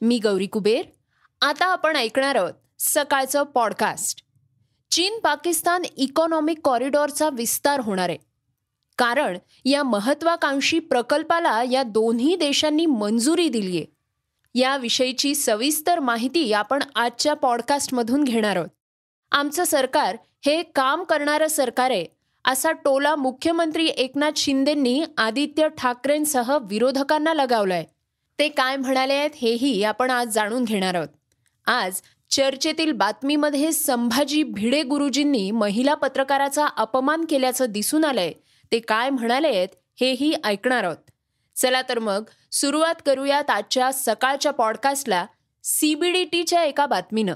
मी गौरी कुबेर. आता आपण ऐकणार आहोत सकाळचं पॉडकास्ट चीन पाकिस्तान इकॉनॉमिक कॉरिडॉरचा विस्तार होणार आहे. कारण या महत्वाकांक्षी प्रकल्पाला या दोन्ही देशांनी मंजुरी दिली आहे. याविषयीची सविस्तर माहिती आपण आजच्या पॉडकास्टमधून घेणार आहोत. आमचं सरकार हे काम करणारं सरकार आहे असा टोला मुख्यमंत्री एकनाथ शिंदेंनी आदित्य ठाकरेंसह विरोधकांना लगावलाय. ते काय म्हणाले आहेत हेही आपण आज जाणून घेणार आहोत. आज चर्चेतील बातमीमध्ये संभाजी भिडे गुरुजींनी महिला पत्रकाराचा अपमान केल्याचं दिसून आलंय. ते काय म्हणाले आहेत हेही ऐकणार आहोत. चला तर मग सुरुवात करूयात आजच्या सकाळच्या पॉडकास्टला सीबीडीटीच्या एका बातमीनं.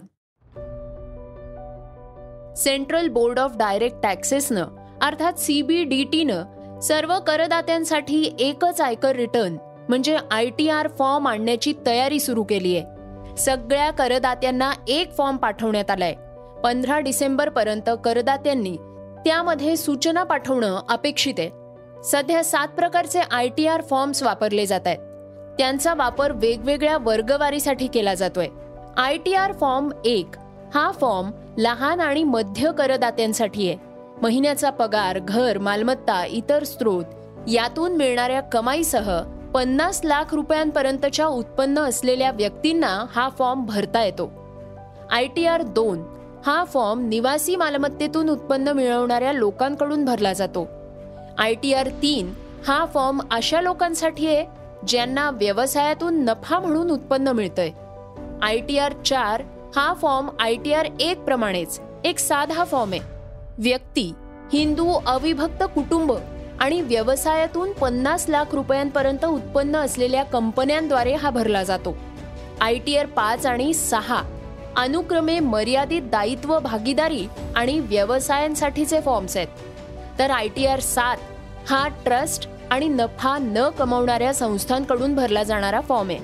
सेंट्रल बोर्ड ऑफ डायरेक्ट टॅक्सेसनं अर्थात सीबीडीटीनं सर्व करदात्यांसाठी एकच आयकर रिटर्न म्हणजे आय टी आर फॉर्म आणण्याची तयारी सुरू केली आहे सगळ्या करदात्यांना एक फॉर्म पाठवण्यात आलाय. पंधरा डिसेंबर पर्यंत करदात्यांनी त्यामध्ये सूचना पाठवणं अपेक्षित आहे. सध्या सात प्रकारचे आय टी आर फॉर्म्स वापरले जात आहेत. त्यांचा वापर वेगवेगळ्या वर्गवारीसाठी केला जातोय. आय टी आर फॉर्म एक हा फॉर्म लहान आणि मध्य करदात्यांसाठी आहे. महिन्याचा पगार घर मालमत्ता इतर स्रोत यातून मिळणाऱ्या कमाईसह पन्नास लाख रुपयांपर्यंतच्या उत्पन्न असलेल्या व्यक्तींना हा फॉर्म भरता येतो. आय टी आर दोन हा फॉर्म निवासी मालमत्तेतून उत्पन्न मिळवणाऱ्या लोकांकडून भरला जातो. आय टी आर तीन हा फॉर्म अशा लोकांसाठी आहे ज्यांना व्यवसायातून नफा म्हणून उत्पन्न मिळतंय. आय टी आर चार हा फॉर्म आय टी आर एक प्रमाणेच एक साधा फॉर्म आहे. व्यक्ती हिंदू अविभक्त कुटुंब आणि व्यवसायातून पन्नास लाख रुपयांपर्यंत उत्पन्न असलेल्या कंपन्यांद्वारे हा भरला जातो. आय टी आर पाच आणि सहा अनुक्रमे मर्यादित दायित्व भागीदारी आणि व्यवसायांसाठीचे फॉर्म्स आहेत. तर आय टी आर सात हा ट्रस्ट आणि नफा न कमवणाऱ्या संस्थांकडून भरला जाणारा फॉर्म आहे.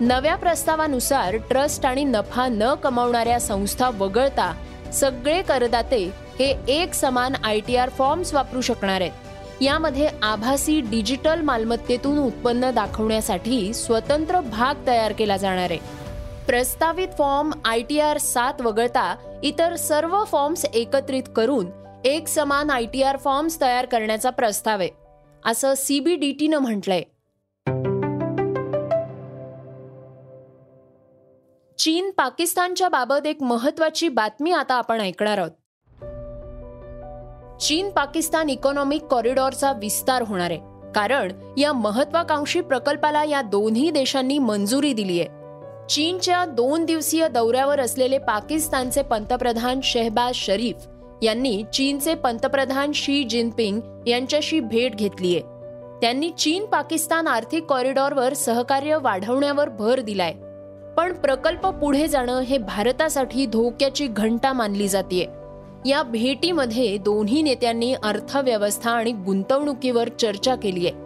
नव्या प्रस्तावानुसार ट्रस्ट आणि नफा न कमवणाऱ्या संस्था वगळता सगळे करदाते हे एक समान आय टी आर फॉर्म्स वापरू शकणार आहेत. यामध्ये आभासी डिजिटल मालमत्तेतून उत्पन्न दाखवण्यासाठी स्वतंत्र भाग तयार केला जाणार आहे. प्रस्तावित फॉर्म आय टी आर सात वगळता इतर सर्व फॉर्म्स एकत्रित करून एक समान आय टी आर फॉर्म्स तयार करण्याचा प्रस्ताव आहे असं सीबीडीटीनं म्हटलंय. चीन पाकिस्तानच्या बाबत एक महत्वाची बातमी आता आपण ऐकणार आहोत. चीन पाकिस्तान इकॉनॉमिक कॉरिडॉरचा विस्तार होणार आहे. कारण या महत्वाकांक्षी प्रकल्पाला या दोन्ही देशांनी मंजुरी दिली आहे. चीनच्या दोन दिवसीय दौऱ्यावर असलेले पाकिस्तानचे पंतप्रधान शेहबाज शरीफ यांनी चीनचे पंतप्रधान शी जिनपिंग यांच्याशी भेट घेतलीय त्यांनी चीन पाकिस्तान आर्थिक कॉरिडॉरवर सहकार्य वाढवण्यावर भर दिलाय. पण प्रकल्प पुढे जाणं हे भारतासाठी धोक्याची घंटा मानली जाते या भेटीमध्ये दोन्ही नेत्यांनी अर्थव्यवस्था आणि गुंतवणुकीवर चर्चा केली आहे.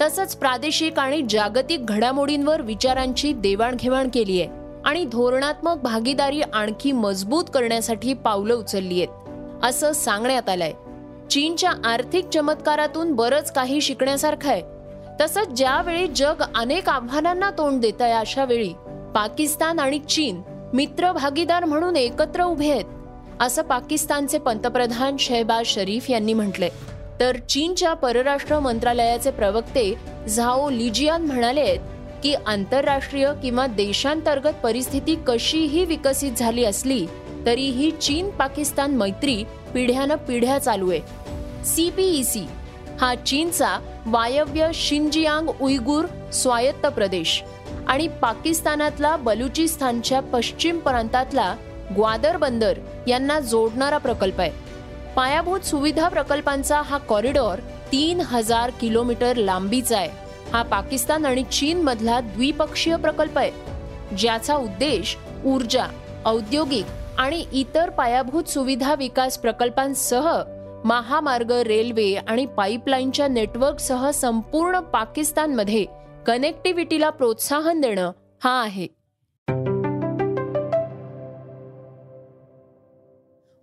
तसंच प्रादेशिक आणि जागतिक घडामोडींवर विचारांची देवाणघेवाण केली आहे आणि धोरणात्मक भागीदारी आणखी मजबूत करण्यासाठी पावलं उचलली आहेत असं सांगण्यात आलंय. चीनच्या आर्थिक चमत्कारातून बरंच काही शिकण्यासारखं आहे. तसंच ज्यावेळी जग अनेक आव्हानांना तोंड देत आहे अशा वेळी पाकिस्तान आणि चीन मित्र भागीदार म्हणून एकत्र उभे आहेत. असं पाकिस्तानचे पंतप्रधान शहबाज शरीफ यांनी म्हटलंय. तर चीनच्या परराष्ट्र मंत्रालयाचे प्रवक्ते झाओ लिजियान म्हणाले आहेत की आंतरराष्ट्रीय किंवा देशांतर्गत परिस्थिती कशीही विकसित झाली असली तरीही चीन पाकिस्तान मैत्री पिढ्यानं पिढ्या चालू आहे. सीपीईसी हा चीनचा वायव्य शिंजियांग उईगुर स्वायत्त प्रदेश आणि पाकिस्तानातला बलुचिस्तानच्या पश्चिम प्रांतातला ग्वादर बंदर यांना जोडणारा प्रकल्प आहे. पायाभूत सुविधा प्रकल्पांचा हा कॉरिडॉर तीन हजार किलोमीटर लांबीचा आहे. हा पाकिस्तान आणि चीन मधला द्विपक्षीय प्रकल्प आहे. ज्याचा उद्देश ऊर्जा औद्योगिक आणि इतर पायाभूत सुविधा विकास प्रकल्पांसह महामार्ग रेल्वे आणि पाईपलाईनच्या नेटवर्कसह संपूर्ण पाकिस्तानमध्ये कनेक्टिव्हिटीला प्रोत्साहन देणं हा आहे.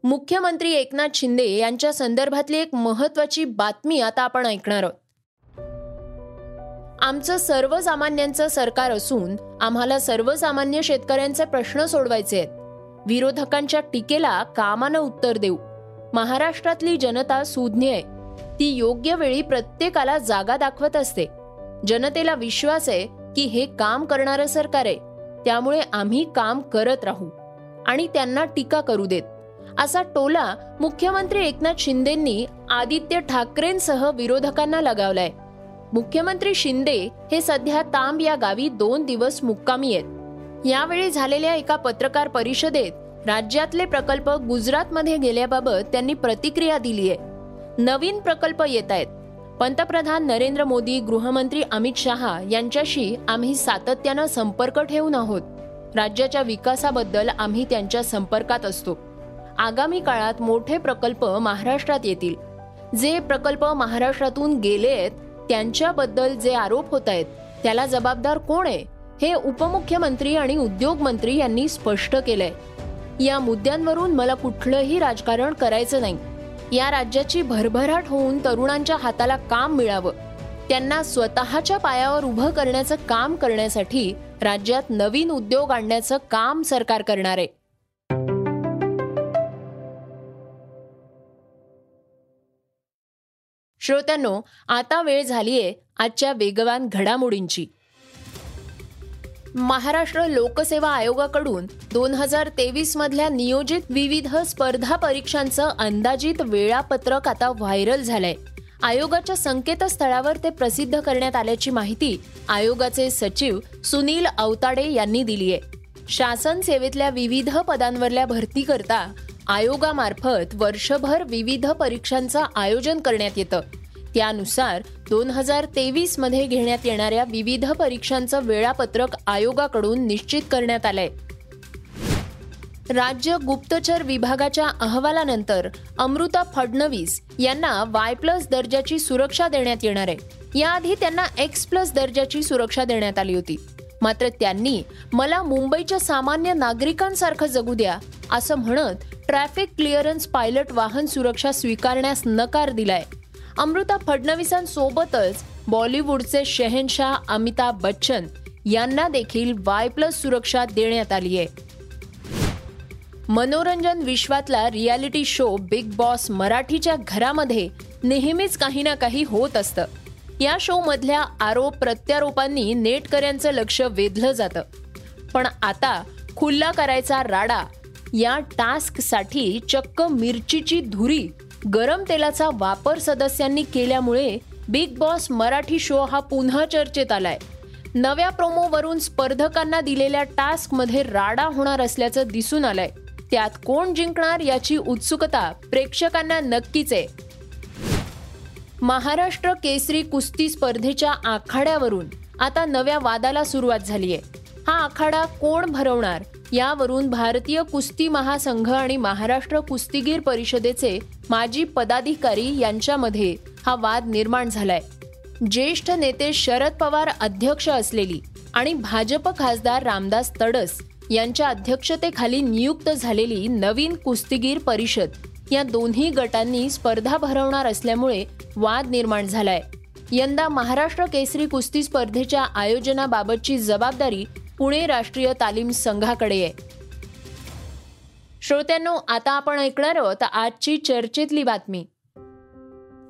मुख्यमंत्री एकनाथ शिंदे यांच्या संदर्भातली एक महत्वाची बातमी आता आपण ऐकणार आहोत. आमचं सर्वसामान्यांचं सरकार असून आम्हाला सर्वसामान्य शेतकऱ्यांचे प्रश्न सोडवायचे आहेत. विरोधकांच्या टीकेला कामानं उत्तर देऊ. महाराष्ट्रातली जनता सुज्ञ आहे. ती योग्य वेळी प्रत्येकाला जागा दाखवत असते. जनतेला विश्वास आहे की हे काम करणारं सरकार आहे. त्यामुळे आम्ही काम करत राहू आणि त्यांना टीका करू देत. असा टोला मुख्यमंत्री एकनाथ शिंदेंनी आदित्य ठाकरेंसह विरोधकांना लगावलाय. मुख्यमंत्री शिंदे हे सध्या तांब या गावी दोन दिवस मुक्कामी आहेत. यावेळी झालेल्या एका पत्रकार परिषदेत राज्यातले प्रकल्प गुजरातमध्ये गेल्याबाबत त्यांनी प्रतिक्रिया दिली आहे. नवीन प्रकल्प येत आहेत. पंतप्रधान नरेंद्र मोदी गृहमंत्री अमित शहा यांच्याशी आम्ही सातत्यानं संपर्क ठेवून आहोत. राज्याच्या विकासाबद्दल आम्ही त्यांच्या संपर्कात असतो. आगामी काळात मोठे प्रकल्प महाराष्ट्रात येतील. जे प्रकल्प महाराष्ट्रातून गेले आहेत त्यांच्याबद्दल जे आरोप होत आहेत त्याला जबाबदार कोण आहे हे उपमुख्यमंत्री आणि उद्योग मंत्री यांनी स्पष्ट केलंय. या मुद्द्यांवरून मला कुठलंही राजकारण करायचं नाही. या राज्याची भरभराट होऊन तरुणांच्या हाताला काम मिळावं. त्यांना स्वतःच्या पायावर उभं करण्याचं काम करण्यासाठी राज्यात नवीन उद्योग आणण्याचं काम सरकार करणार आहे. श्रोत्यांनो आता वेळ झालीये आजच्या वेगवान घडामोडींची. महाराष्ट्र लोकसेवा आयोगाकडून दोन हजार तेवीस मधल्या नियोजित विविध स्पर्धा परीक्षांचं अंदाजित वेळापत्रक आता व्हायरल झालंय. आयोगाच्या संकेतस्थळावर ते प्रसिद्ध करण्यात आल्याची माहिती आयोगाचे सचिव सुनील अवताडे यांनी दिली आहे शासन सेवेतल्या विविध पदांवरल्या भरती करता आयोगामार्फत वर्षभर विविध परीक्षांचं आयोजन करण्यात येतं. त्यानुसार दोन हजार तेवीसमध्ये घेण्यात येणाऱ्या विविध परीक्षांचं वेळापत्रक आयोगाकडून निश्चित करण्यात आलंय. राज्य गुप्तचर विभागाच्या अहवालानंतर अमृता फडणवीस यांना वाय प्लस दर्जाची सुरक्षा देण्यात येणार आहे. याआधी त्यांना एक्स प्लस दर्जाची सुरक्षा देण्यात आली होती. मात्र त्यांनी मला मुंबईच्या सामान्य नागरिकांसारखं जगू द्या असं म्हणत ट्रॅफिक क्लिअरन्स पायलट वाहन सुरक्षा स्वीकारण्यास नकार दिलाय. अमृता फडणवीसांसोबतच बॉलिवूडचे शहनशाह अमिताभ बच्चन यांना देखील वाय प्लस सुरक्षा देण्यात आली आहे. मनोरंजन विश्वातला रियालिटी शो बिग बॉस मराठीच्या घरामध्ये नेहमीच काही ना काही होत असतं. या शो मधल्या आरोप प्रत्यारोपांनी नेटकऱ्यांचं लक्ष वेधलं जातं. पण आता खुल्ला करायचा राडा या टास्कसाठी चक्क मिरचीची धुरी गरम तेलाचा वापर सदस्यांनी केल्यामुळे बिग बॉस मराठी शो हा पुन्हा चर्चेत आलाय. नव्या प्रोमोवरून स्पर्धकांना दिलेल्या टास्कमध्ये राडा होणार असल्याचं दिसून आलंय. त्यात कोण जिंकणार याची उत्सुकता प्रेक्षकांना नक्कीच आहे. महाराष्ट्र केसरी कुस्ती स्पर्धेच्या आखाड्यावरून आता नव्या वादाला सुरुवात झालीय. हा आखाडा कोण भरवणार? यावरून भारतीय कुस्ती महासंघ आणि महाराष्ट्र कुस्तीगीर परिषदेचे माजी पदाधिकारी यांच्यामध्ये हा वाद निर्माण झालाय. ज्येष्ठ नेते शरद पवार अध्यक्ष असलेली आणि भाजप खासदार रामदास तडस यांच्या अध्यक्षतेखाली नियुक्त झालेली नवीन कुस्तीगीर परिषद या दोन्ही गटांनी स्पर्धा भरवणार असल्यामुळे वाद निर्माण झालाय. यंदा महाराष्ट्र केसरी कुस्ती स्पर्धेच्या आयोजनाबाबतची जबाबदारी पुणे राष्ट्रीय तालीम संघाकडे आहे. श्रोत्यांनो आता आपण ऐकणार आहोत आजची चर्चेतली बातमी.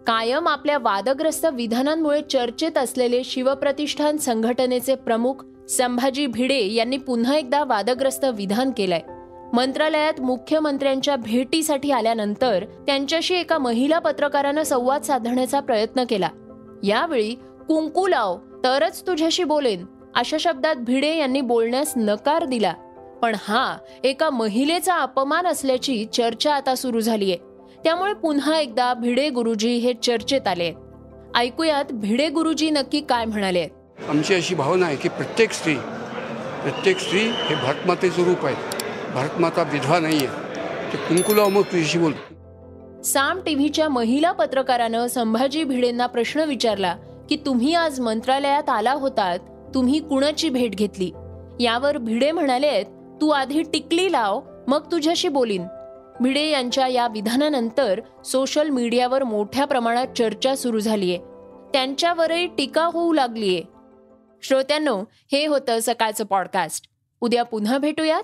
कायम आपल्या वादग्रस्त विधानांमुळे चर्चेत असलेले शिवप्रतिष्ठान संघटनेचे प्रमुख संभाजी भिडे यांनी पुन्हा एकदा वादग्रस्त विधान केलंय. मंत्रालयात मुख्यमंत्र्यांच्या भेटीसाठी आल्यानंतर त्यांच्याशी एका महिला पत्रकारानं संवाद साधण्याचा प्रयत्न केला. यावेळी कुंकू लाव तरच तुझ्याशी बोलेन अशा शब्दात भिडे यांनी बोलण्यास नकार दिला. पण हा एका महिलेचा अपमान असल्याची चर्चा आता सुरू झालीय. त्यामुळे पुन्हा एकदा भिडे गुरुजी हे चर्चेत आले ऐकूयात भिडे गुरुजी नक्की काय म्हणाले आमची अशी भावना आहे की प्रत्येक स्त्री प्रत्येक स्त्री हे भारतमातेचं रूप आहे. भारतमाता विधवा नाही आहे ते कुंकुला मग तुझ्याशी बोल साम टीव्हीच्या महिला पत्रकारानं संभाजी भिडेंना प्रश्न विचारला की तुम्ही आज मंत्रालयात आला होतात तुम्ही कुणाची भेट घेतली? यावर भिडे म्हणाले तू आधी टिकली लाव मग तुझ्याशी बोलीन. भिडे यांच्या या विधानानंतर सोशल मीडियावर मोठ्या प्रमाणात चर्चा सुरू झालीय. त्यांच्यावरही टीका होऊ लागलीये. श्रोत्यांनो हे होतं सकाळचं पॉडकास्ट. उद्या पुन्हा भेटूयात.